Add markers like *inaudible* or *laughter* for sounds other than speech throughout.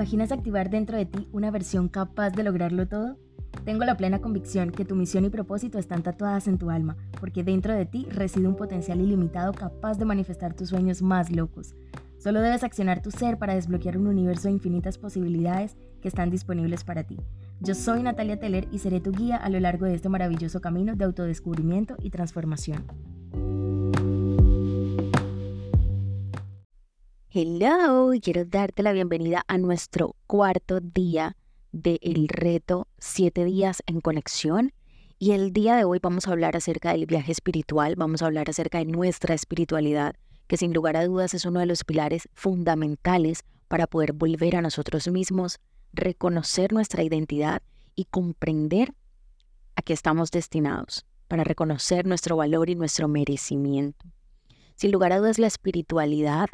imaginas activar dentro de ti una versión capaz de lograrlo todo? Tengo la plena convicción que tu misión y propósito están tatuadas en tu alma, porque dentro de ti reside un potencial ilimitado capaz de manifestar tus sueños más locos. Solo debes accionar tu ser para desbloquear un universo de infinitas posibilidades que están disponibles para ti. Yo soy Natalia Teller y seré tu guía a lo largo de este maravilloso camino de autodescubrimiento y transformación. Hello, quiero darte la bienvenida a nuestro cuarto día del reto 7 días en conexión. Y el día de hoy vamos a hablar acerca del viaje espiritual, vamos a hablar acerca de nuestra espiritualidad, que sin lugar a dudas es uno de los pilares fundamentales para poder volver a nosotros mismos, reconocer nuestra identidad y comprender a qué estamos destinados, para reconocer nuestro valor y nuestro merecimiento. Sin lugar a dudas, la espiritualidad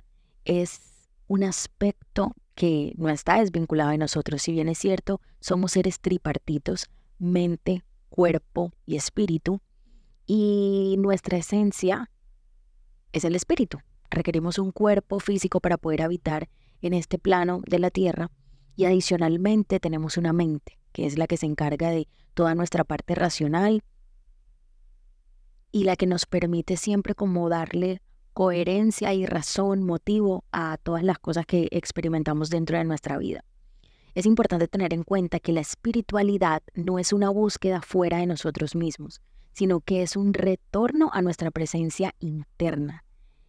es un aspecto que no está desvinculado de nosotros. Si bien es cierto, somos seres tripartitos, mente, cuerpo y espíritu, y nuestra esencia es el espíritu. Requerimos un cuerpo físico para poder habitar en este plano de la tierra y adicionalmente tenemos una mente, que es la que se encarga de toda nuestra parte racional y la que nos permite siempre como darle coherencia y razón, motivo a todas las cosas que experimentamos dentro de nuestra vida. Es importante tener en cuenta que la espiritualidad no es una búsqueda fuera de nosotros mismos, sino que es un retorno a nuestra presencia interna.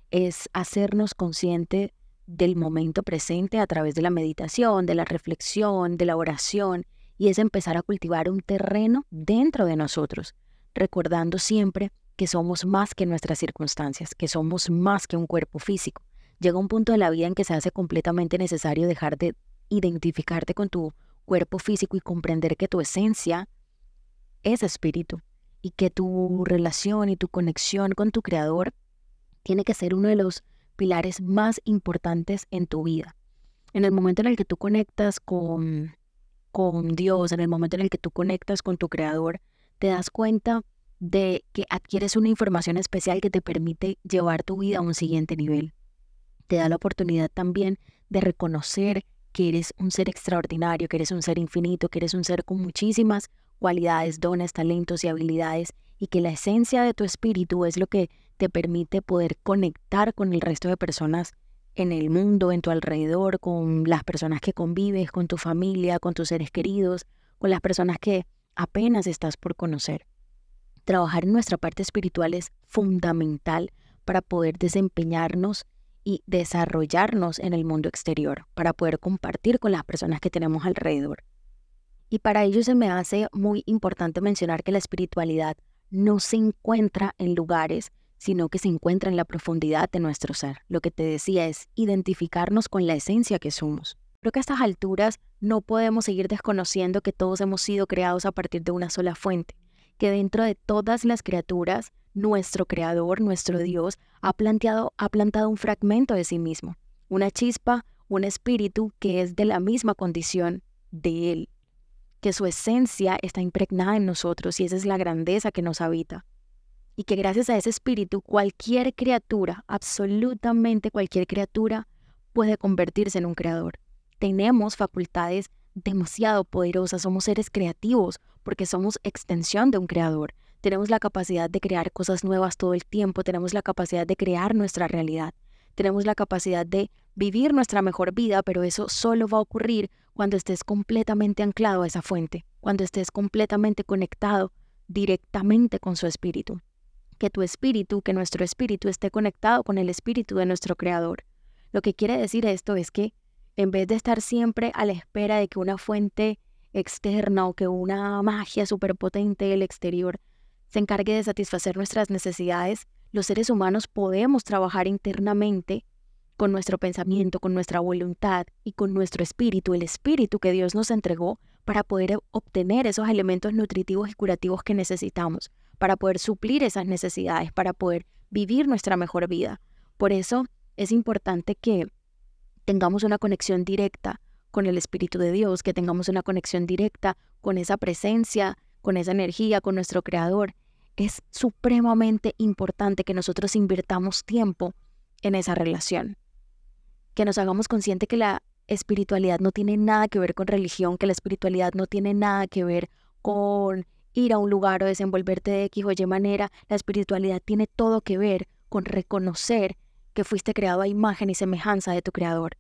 Es hacernos consciente del momento presente a través de la meditación, de la reflexión, de la oración, y es empezar a cultivar un terreno dentro de nosotros, recordando siempre que somos más que nuestras circunstancias, que somos más que un cuerpo físico. Llega un punto de la vida en que se hace completamente necesario dejar de identificarte con tu cuerpo físico y comprender que tu esencia es espíritu y que tu relación y tu conexión con tu creador tiene que ser uno de los pilares más importantes en tu vida. En el momento en el que tú conectas con, con Dios, en el momento en el que tú conectas con tu creador, te das cuenta de que adquieres una información especial que te permite llevar tu vida a un siguiente nivel. Te da la oportunidad también de reconocer que eres un ser extraordinario, que eres un ser infinito, que eres un ser con muchísimas cualidades, dones, talentos y habilidades y que la esencia de tu espíritu es lo que te permite poder conectar con el resto de personas en el mundo, en tu alrededor, con las personas que convives, con tu familia, con tus seres queridos, con las personas que apenas estás por conocer trabajar en nuestra parte espiritual es fundamental para poder desempeñarnos y desarrollarnos en el mundo exterior, para poder compartir con las personas que tenemos alrededor. Y para ello se me hace muy importante mencionar que la espiritualidad no se encuentra en lugares, sino que se encuentra en la profundidad de nuestro ser. Lo que te decía es identificarnos con la esencia que somos. Creo que a estas alturas no podemos seguir desconociendo que todos hemos sido creados a partir de una sola fuente que dentro de todas las criaturas, nuestro Creador, nuestro Dios, ha, ha plantado un fragmento de sí mismo, una chispa, un espíritu que es de la misma condición de Él, que su esencia está impregnada en nosotros y esa es la grandeza que nos habita. Y que gracias a ese espíritu cualquier criatura, absolutamente cualquier criatura, puede convertirse en un creador. Tenemos facultades demasiado poderosas, somos seres creativos porque somos extensión de un creador. Tenemos la capacidad de crear cosas nuevas todo el tiempo, tenemos la capacidad de crear nuestra realidad, tenemos la capacidad de vivir nuestra mejor vida, pero eso solo va a ocurrir cuando estés completamente anclado a esa fuente, cuando estés completamente conectado directamente con su espíritu. Que tu espíritu, que nuestro espíritu esté conectado con el espíritu de nuestro creador. Lo que quiere decir esto es que en vez de estar siempre a la espera de que una fuente externa o que una magia superpotente del exterior se encargue de satisfacer nuestras necesidades, los seres humanos podemos trabajar internamente con nuestro pensamiento, con nuestra voluntad y con nuestro espíritu, el espíritu que Dios nos entregó para poder obtener esos elementos nutritivos y curativos que necesitamos, para poder suplir esas necesidades, para poder vivir nuestra mejor vida. Por eso es importante que tengamos una conexión directa con el Espíritu de Dios, que tengamos una conexión directa con esa presencia, con esa energía, con nuestro Creador. Es supremamente importante que nosotros invirtamos tiempo en esa relación, que nos hagamos consciente que la espiritualidad no tiene nada que ver con religión, que la espiritualidad no tiene nada que ver con ir a un lugar o desenvolverte de X o Y manera. La espiritualidad tiene todo que ver con reconocer que fuiste creado a imagen y semejanza de tu creador.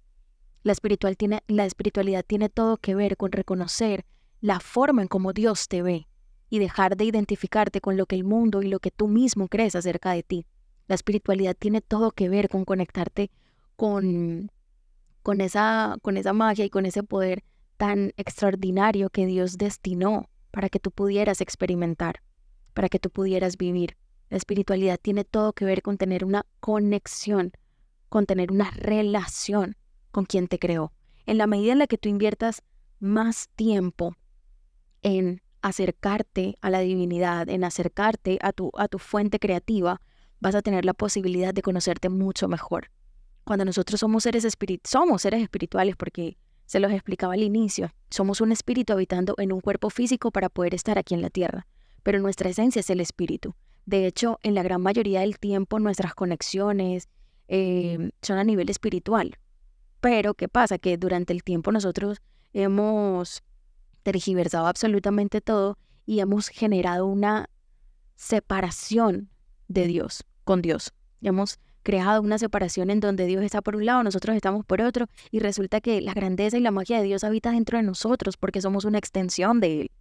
La, espiritual tiene, la espiritualidad tiene todo que ver con reconocer la forma en cómo Dios te ve y dejar de identificarte con lo que el mundo y lo que tú mismo crees acerca de ti. La espiritualidad tiene todo que ver con conectarte con, con, esa, con esa magia y con ese poder tan extraordinario que Dios destinó para que tú pudieras experimentar, para que tú pudieras vivir. La espiritualidad tiene todo que ver con tener una conexión, con tener una relación con quien te creó. En la medida en la que tú inviertas más tiempo en acercarte a la divinidad, en acercarte a tu, a tu fuente creativa, vas a tener la posibilidad de conocerte mucho mejor. Cuando nosotros somos seres, somos seres espirituales, porque se los explicaba al inicio, somos un espíritu habitando en un cuerpo físico para poder estar aquí en la tierra, pero nuestra esencia es el espíritu. De hecho, en la gran mayoría del tiempo nuestras conexiones em, son a nivel espiritual. Pero, ¿qué pasa? Que durante el tiempo nosotros hemos tergiversado absolutamente todo y hemos generado una separación de Dios, con Dios. Hemos creado una separación en donde Dios está por un lado, nosotros estamos por otro, y resulta que la grandeza y la magia de Dios habita dentro de nosotros porque somos una extensión de Él.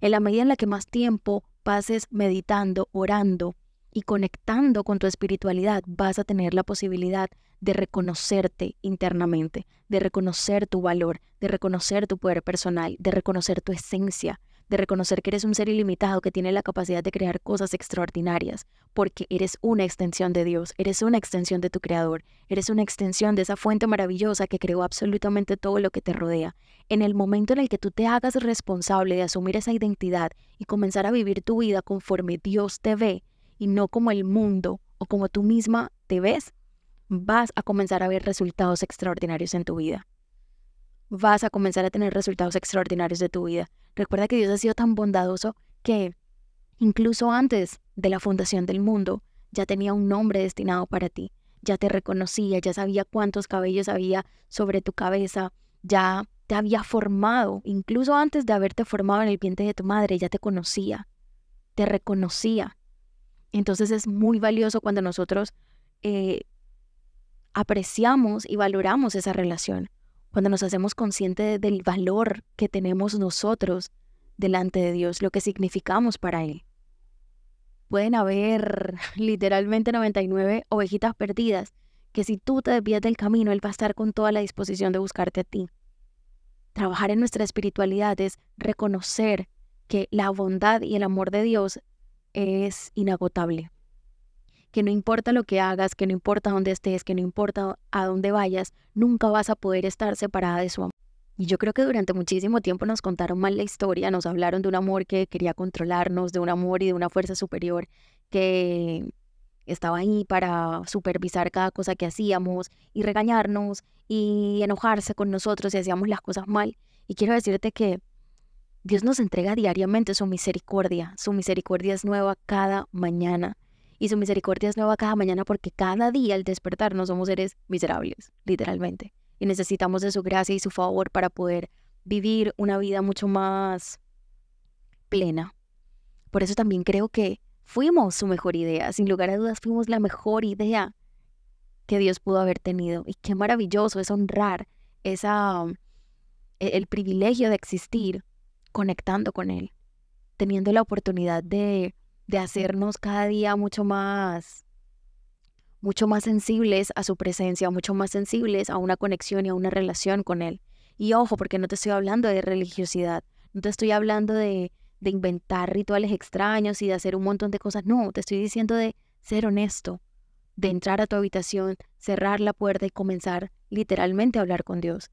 En la medida en la que más tiempo pases meditando, orando y conectando con tu espiritualidad, vas a tener la posibilidad de reconocerte internamente, de reconocer tu valor, de reconocer tu poder personal, de reconocer tu esencia, de reconocer que eres un ser ilimitado que tiene la capacidad de crear cosas extraordinarias, porque eres una extensión de Dios, eres una extensión de tu Creador, eres una extensión de esa fuente maravillosa que creó absolutamente todo lo que te rodea. En el momento en el que tú te hagas responsable de asumir esa identidad y comenzar a vivir tu vida conforme Dios te ve y no como el mundo o como tú misma te ves, vas a comenzar a ver resultados extraordinarios en tu vida. Vas a comenzar a tener resultados extraordinarios de tu vida. Recuerda que Dios ha sido tan bondadoso que incluso antes de la fundación del mundo ya tenía un nombre destinado para ti. Ya te reconocía, ya sabía cuántos cabellos había sobre tu cabeza, ya te había formado, incluso antes de haberte formado en el vientre de tu madre, ya te conocía, te reconocía. Entonces es muy valioso cuando nosotros eh, apreciamos y valoramos esa relación, cuando nos hacemos conscientes del valor que tenemos nosotros delante de Dios, lo que significamos para Él. Pueden haber *laughs* literalmente 99 ovejitas perdidas, que si tú te desvías del camino, Él va a estar con toda la disposición de buscarte a ti. Trabajar en nuestra espiritualidad es reconocer que la bondad y el amor de Dios es inagotable que no importa lo que hagas, que no importa dónde estés, que no importa a dónde vayas, nunca vas a poder estar separada de su amor. Y yo creo que durante muchísimo tiempo nos contaron mal la historia, nos hablaron de un amor que quería controlarnos, de un amor y de una fuerza superior que estaba ahí para supervisar cada cosa que hacíamos y regañarnos y enojarse con nosotros si hacíamos las cosas mal. Y quiero decirte que Dios nos entrega diariamente su misericordia. Su misericordia es nueva cada mañana y su misericordia es nueva cada mañana porque cada día al despertarnos somos seres miserables, literalmente. Y necesitamos de su gracia y su favor para poder vivir una vida mucho más plena. Por eso también creo que fuimos su mejor idea, sin lugar a dudas fuimos la mejor idea que Dios pudo haber tenido. Y qué maravilloso es honrar esa, e, el privilegio de existir conectando con Él, teniendo la oportunidad de de hacernos cada día mucho más mucho más sensibles a su presencia, mucho más sensibles a una conexión y a una relación con Él. Y ojo, porque no te estoy hablando de religiosidad, no te estoy hablando de, de inventar rituales extraños y de hacer un montón de cosas, no, te estoy diciendo de ser honesto, de entrar a tu habitación, cerrar la puerta y comenzar literalmente a hablar con Dios.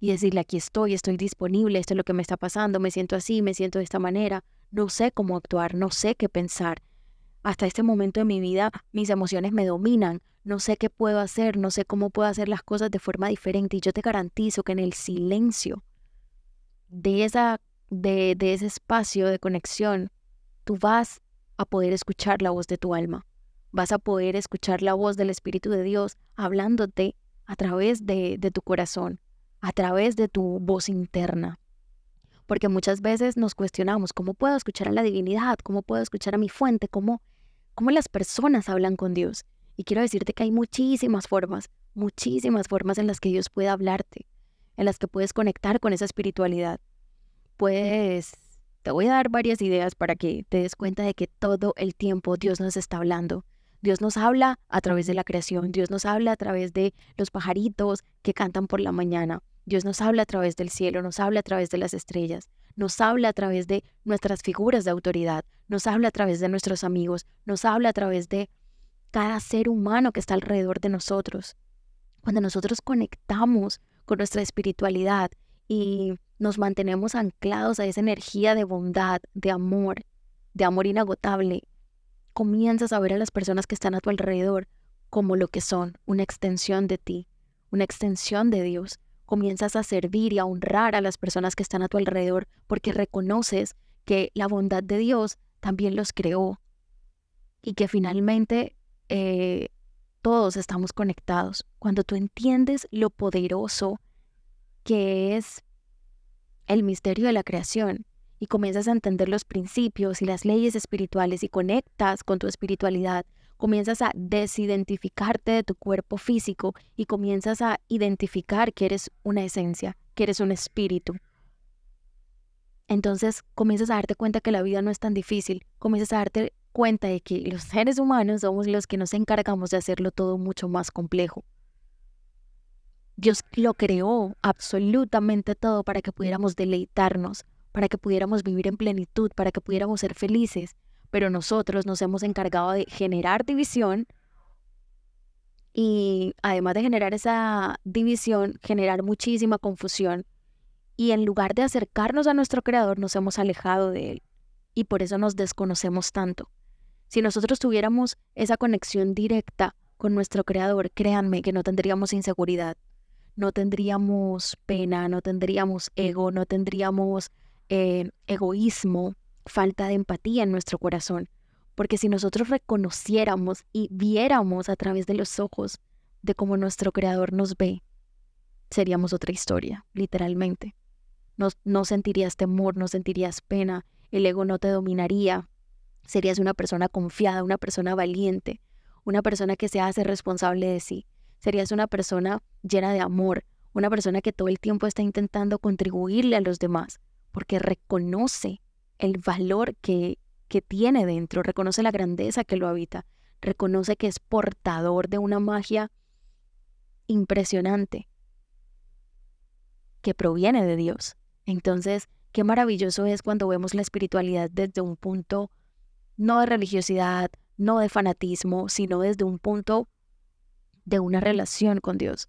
Y decirle, aquí estoy, estoy disponible, esto es lo que me está pasando, me siento así, me siento de esta manera, no sé cómo actuar, no sé qué pensar. Hasta este momento de mi vida mis emociones me dominan, no sé qué puedo hacer, no sé cómo puedo hacer las cosas de forma diferente y yo te garantizo que en el silencio de, esa, de, de ese espacio de conexión, tú vas a poder escuchar la voz de tu alma, vas a poder escuchar la voz del Espíritu de Dios hablándote a través de, de tu corazón, a través de tu voz interna. Porque muchas veces nos cuestionamos, ¿cómo puedo escuchar a la divinidad? ¿Cómo puedo escuchar a mi fuente? ¿Cómo, cómo las personas hablan con Dios? Y quiero decirte que hay muchísimas formas, muchísimas formas en las que Dios puede hablarte, en las que puedes conectar con esa espiritualidad. Pues te voy a dar varias ideas para que te des cuenta de que todo el tiempo Dios nos está hablando. Dios nos habla a través de la creación, Dios nos habla a través de los pajaritos que cantan por la mañana, Dios nos habla a través del cielo, nos habla a través de las estrellas, nos habla a través de nuestras figuras de autoridad, nos habla a través de nuestros amigos, nos habla a través de cada ser humano que está alrededor de nosotros. Cuando nosotros conectamos con nuestra espiritualidad y nos mantenemos anclados a esa energía de bondad, de amor, de amor inagotable, comienzas a ver a las personas que están a tu alrededor como lo que son, una extensión de ti, una extensión de Dios, comienzas a servir y a honrar a las personas que están a tu alrededor porque reconoces que la bondad de Dios también los creó y que finalmente eh, todos estamos conectados. Cuando tú entiendes lo poderoso que es el misterio de la creación y comienzas a entender los principios y las leyes espirituales y conectas con tu espiritualidad, comienzas a desidentificarte de tu cuerpo físico y comienzas a identificar que eres una esencia, que eres un espíritu. Entonces comienzas a darte cuenta que la vida no es tan difícil, comienzas a darte cuenta de que los seres humanos somos los que nos encargamos de hacerlo todo mucho más complejo. Dios lo creó absolutamente todo para que pudiéramos deleitarnos, para que pudiéramos vivir en plenitud, para que pudiéramos ser felices, pero nosotros nos hemos encargado de generar división y además de generar esa división, generar muchísima confusión. Y en lugar de acercarnos a nuestro Creador, nos hemos alejado de Él. Y por eso nos desconocemos tanto. Si nosotros tuviéramos esa conexión directa con nuestro Creador, créanme que no tendríamos inseguridad, no tendríamos pena, no tendríamos ego, no tendríamos eh, egoísmo, falta de empatía en nuestro corazón. Porque si nosotros reconociéramos y viéramos a través de los ojos de cómo nuestro Creador nos ve, seríamos otra historia, literalmente. No, no sentirías temor, no sentirías pena, el ego no te dominaría, serías una persona confiada, una persona valiente, una persona que se hace responsable de sí, serías una persona llena de amor, una persona que todo el tiempo está intentando contribuirle a los demás, porque reconoce el valor que, que tiene dentro, reconoce la grandeza que lo habita, reconoce que es portador de una magia impresionante que proviene de Dios. Entonces, qué maravilloso es cuando vemos la espiritualidad desde un punto no de religiosidad, no de fanatismo, sino desde un punto de una relación con Dios,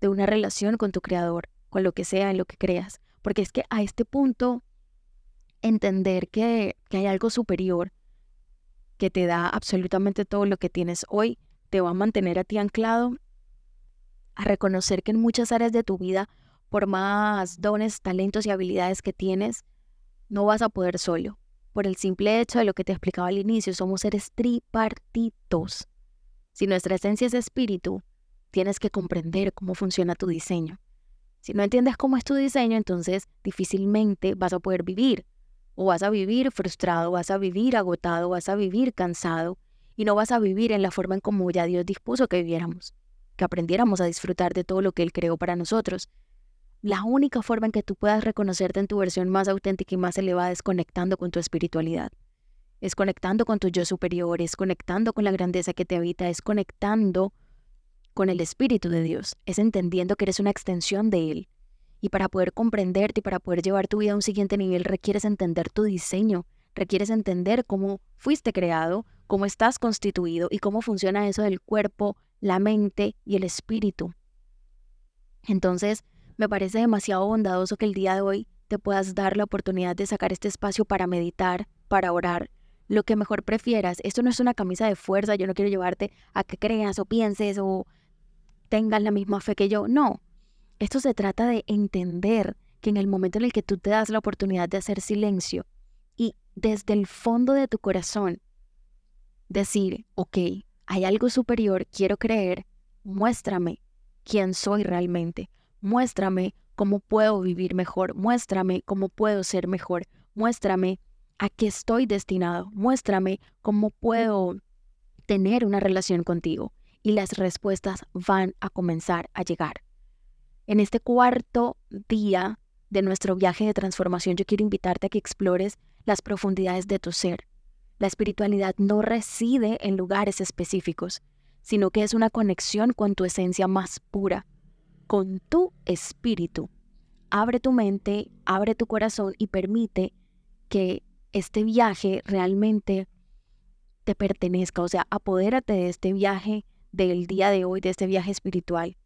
de una relación con tu Creador, con lo que sea en lo que creas. Porque es que a este punto entender que, hay algo superior que te da absolutamente todo lo que tienes hoy, te va a mantener a ti anclado a reconocer que en muchas áreas de tu vida, por más dones, talentos y habilidades que tienes, no vas a poder solo. Por el simple hecho de lo que te explicaba al inicio, somos seres tripartitos. Si nuestra esencia es espíritu, tienes que comprender cómo funciona tu diseño. Si no entiendes cómo es tu diseño, entonces difícilmente vas a poder vivir o vas a vivir frustrado, vas a vivir agotado, vas a vivir cansado y no vas a vivir en la forma en como ya Dios dispuso que viviéramos, que aprendiéramos a disfrutar de todo lo que Él creó para nosotros. La única forma en que tú puedas reconocerte en tu versión más auténtica y más elevada es conectando con tu espiritualidad. Es conectando con tu yo superior, es conectando con la grandeza que te habita, es conectando con el Espíritu de Dios, es entendiendo que eres una extensión de Él, y para poder comprenderte y para poder llevar tu vida a un siguiente nivel requieres entender tu diseño, requieres entender cómo fuiste creado, cómo estás constituido y cómo funciona eso del cuerpo, la mente y el espíritu. Entonces, me parece demasiado bondadoso que el día de hoy te puedas dar la oportunidad de sacar este espacio para meditar, para orar, lo que mejor prefieras. Esto no es una camisa de fuerza, yo no quiero llevarte a que creas o pienses o tengas la misma fe que yo, no. Esto se trata de entender que en el momento en el que tú te das la oportunidad de hacer silencio y desde el fondo de tu corazón decir, ok, hay algo superior, quiero creer, muéstrame quién soy realmente, muéstrame cómo puedo vivir mejor, muéstrame cómo puedo ser mejor, muéstrame a qué estoy destinado, muéstrame cómo puedo tener una relación contigo. Y las respuestas van a comenzar a llegar. En este cuarto día de nuestro viaje de transformación, yo quiero invitarte a que explores las profundidades de tu ser. La espiritualidad no reside en lugares específicos, sino que es una conexión con tu esencia más pura, con tu espíritu. Abre tu mente, abre tu corazón y permite que este viaje realmente te pertenezca. O sea, apodérate de este viaje del día de hoy, de este viaje espiritual.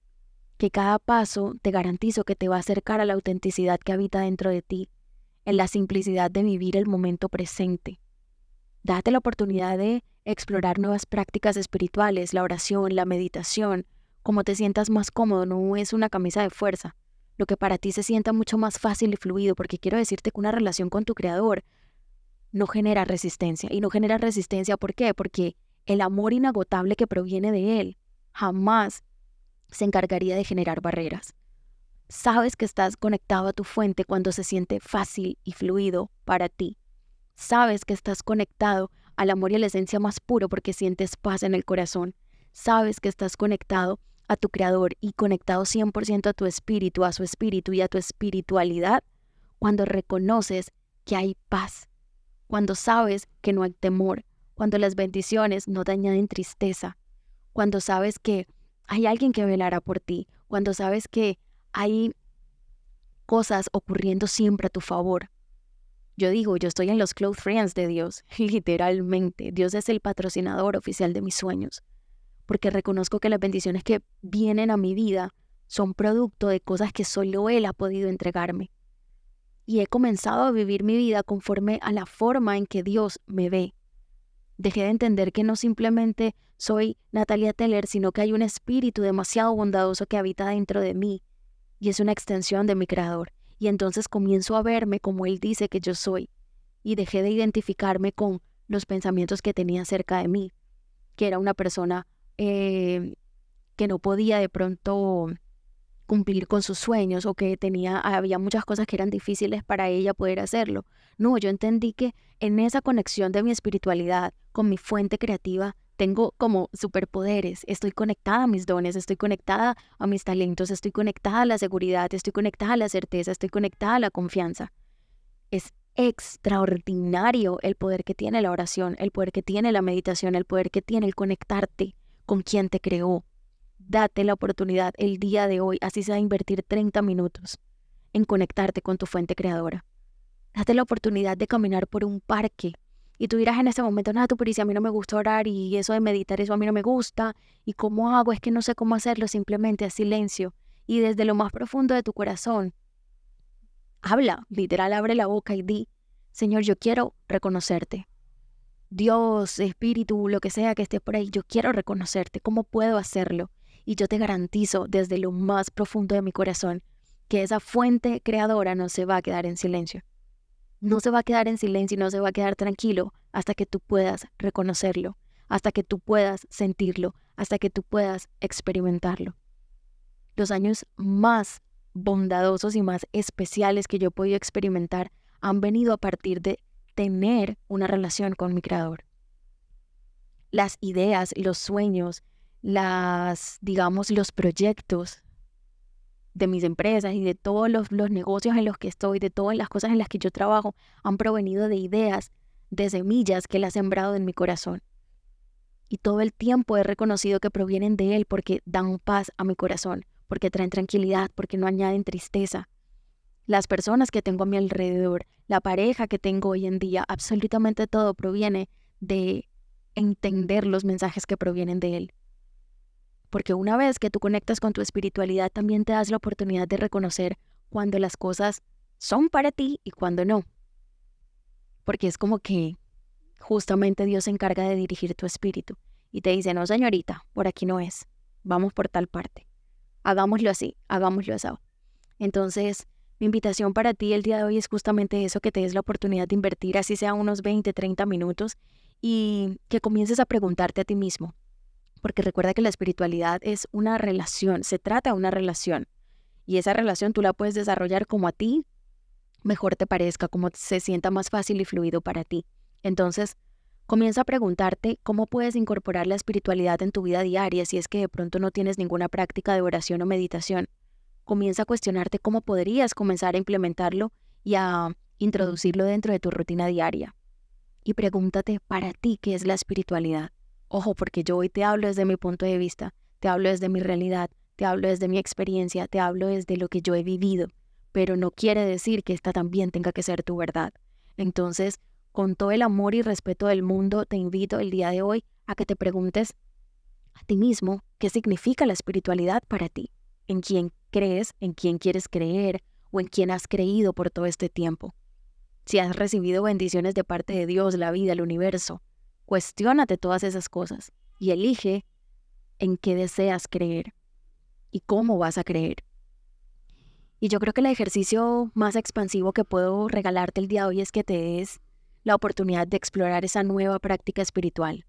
Que cada paso te garantizo que te va a acercar a la autenticidad que habita dentro de ti, en la simplicidad de vivir el momento presente. Date la oportunidad de explorar nuevas prácticas espirituales, la oración, la meditación, como te sientas más cómodo, no es una camisa de fuerza. Lo que para ti se sienta mucho más fácil y fluido, porque quiero decirte que una relación con tu creador no genera resistencia. Y no genera resistencia, ¿por qué? Porque el amor inagotable que proviene de él jamás se encargaría de generar barreras. Sabes que estás conectado a tu fuente cuando se siente fácil y fluido para ti. Sabes que estás conectado al amor y a la esencia más puro porque sientes paz en el corazón. Sabes que estás conectado a tu creador y conectado 100% a tu espíritu, a su espíritu y a tu espiritualidad cuando reconoces que hay paz, cuando sabes que no hay temor, cuando las bendiciones no te añaden tristeza, cuando sabes que hay alguien que velará por ti, cuando sabes que hay cosas ocurriendo siempre a tu favor. Yo digo, yo estoy en los close friends de Dios, *laughs* literalmente. Dios es el patrocinador oficial de mis sueños, porque reconozco que las bendiciones que vienen a mi vida son producto de cosas que solo Él ha podido entregarme y he comenzado a vivir mi vida conforme a la forma en que Dios me ve. Dejé de entender que no simplemente soy Natalia Teller, sino que hay un espíritu demasiado bondadoso que habita dentro de mí y es una extensión de mi creador. Y entonces comienzo a verme como Él dice que yo soy y dejé de identificarme con los pensamientos que tenía cerca de mí, que era una persona eh, que no podía de pronto cumplir con sus sueños o que tenía, había muchas cosas que eran difíciles para ella poder hacerlo. No, yo entendí que en esa conexión de mi espiritualidad con mi fuente creativa tengo como superpoderes, estoy conectada a mis dones, estoy conectada a mis talentos, estoy conectada a la seguridad, estoy conectada a la certeza, estoy conectada a la confianza. Es extraordinario el poder que tiene la oración, el poder que tiene la meditación, el poder que tiene el conectarte con quien te creó, Date la oportunidad el día de hoy, así sea invertir 30 minutos en conectarte con tu fuente creadora. Date la oportunidad de caminar por un parque y tú dirás en ese momento, nada, tú, pero a mí no me gusta orar y eso de meditar, eso a mí no me gusta, ¿y cómo hago? Es que no sé cómo hacerlo, simplemente a silencio y desde lo más profundo de tu corazón. Habla, literal, abre la boca y di, Señor, yo quiero reconocerte. Dios, Espíritu, lo que sea que esté por ahí, yo quiero reconocerte. ¿Cómo puedo hacerlo? Y yo te garantizo desde lo más profundo de mi corazón que esa fuente creadora no se va a quedar en silencio. No se va a quedar en silencio y no se va a quedar tranquilo hasta que tú puedas reconocerlo, hasta que tú puedas sentirlo, hasta que tú puedas experimentarlo. Los años más bondadosos y más especiales que yo he podido experimentar han venido a partir de tener una relación con mi creador. Las ideas, los sueños, las, digamos, los proyectos de mis empresas y de todos los, negocios en los que estoy, de todas las cosas en las que yo trabajo, han provenido de ideas, de semillas que Él ha sembrado en mi corazón. Y todo el tiempo he reconocido que provienen de Él porque dan paz a mi corazón, porque traen tranquilidad, porque no añaden tristeza. Las personas que tengo a mi alrededor, la pareja que tengo hoy en día, absolutamente todo proviene de entender los mensajes que provienen de Él. Porque una vez que tú conectas con tu espiritualidad, también te das la oportunidad de reconocer cuando las cosas son para ti y cuando no. Porque es como que justamente Dios se encarga de dirigir tu espíritu y te dice, no señorita, por aquí no es, vamos por tal parte. Hagámoslo así, hagámoslo así. Entonces, mi invitación para ti el día de hoy es justamente eso, que te des la oportunidad de invertir, así sea unos 20, 30 minutos, y que comiences a preguntarte a ti mismo, porque recuerda que la espiritualidad es una relación, se trata de una relación. Y esa relación tú la puedes desarrollar como a ti mejor te parezca, como se sienta más fácil y fluido para ti. Entonces, comienza a preguntarte cómo puedes incorporar la espiritualidad en tu vida diaria si es que de pronto no tienes ninguna práctica de oración o meditación. Comienza a cuestionarte cómo podrías comenzar a implementarlo y a introducirlo dentro de tu rutina diaria. Y pregúntate para ti qué es la espiritualidad. Ojo, porque yo hoy te hablo desde mi punto de vista, te hablo desde mi realidad, te hablo desde mi experiencia, te hablo desde lo que yo he vivido, pero no quiere decir que esta también tenga que ser tu verdad. Entonces, con todo el amor y respeto del mundo, te invito el día de hoy a que te preguntes a ti mismo qué significa la espiritualidad para ti, en quién crees, en quién quieres creer o en quién has creído por todo este tiempo. Si has recibido bendiciones de parte de Dios, la vida, el universo, cuestiónate todas esas cosas y elige en qué deseas creer y cómo vas a creer. Y yo creo que el ejercicio más expansivo que puedo regalarte el día de hoy es que te des la oportunidad de explorar esa nueva práctica espiritual.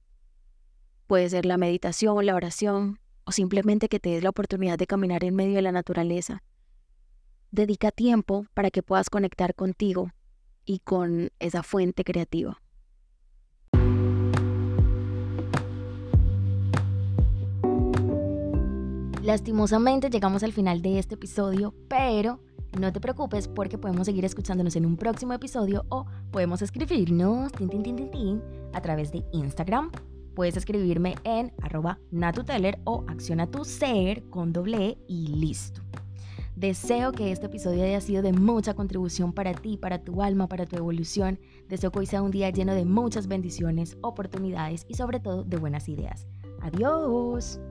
Puede ser la meditación, la oración o simplemente que te des la oportunidad de caminar en medio de la naturaleza. Dedica tiempo para que puedas conectar contigo y con esa fuente creativa. Lastimosamente llegamos al final de este episodio, pero no te preocupes porque podemos seguir escuchándonos en un próximo episodio o podemos escribirnos a través de Instagram. Puedes escribirme en arroba natuteller o acciona tu ser con doble e y listo. Deseo que este episodio haya sido de mucha contribución para ti, para tu alma, para tu evolución. Deseo que hoy sea un día lleno de muchas bendiciones, oportunidades y sobre todo de buenas ideas. Adiós.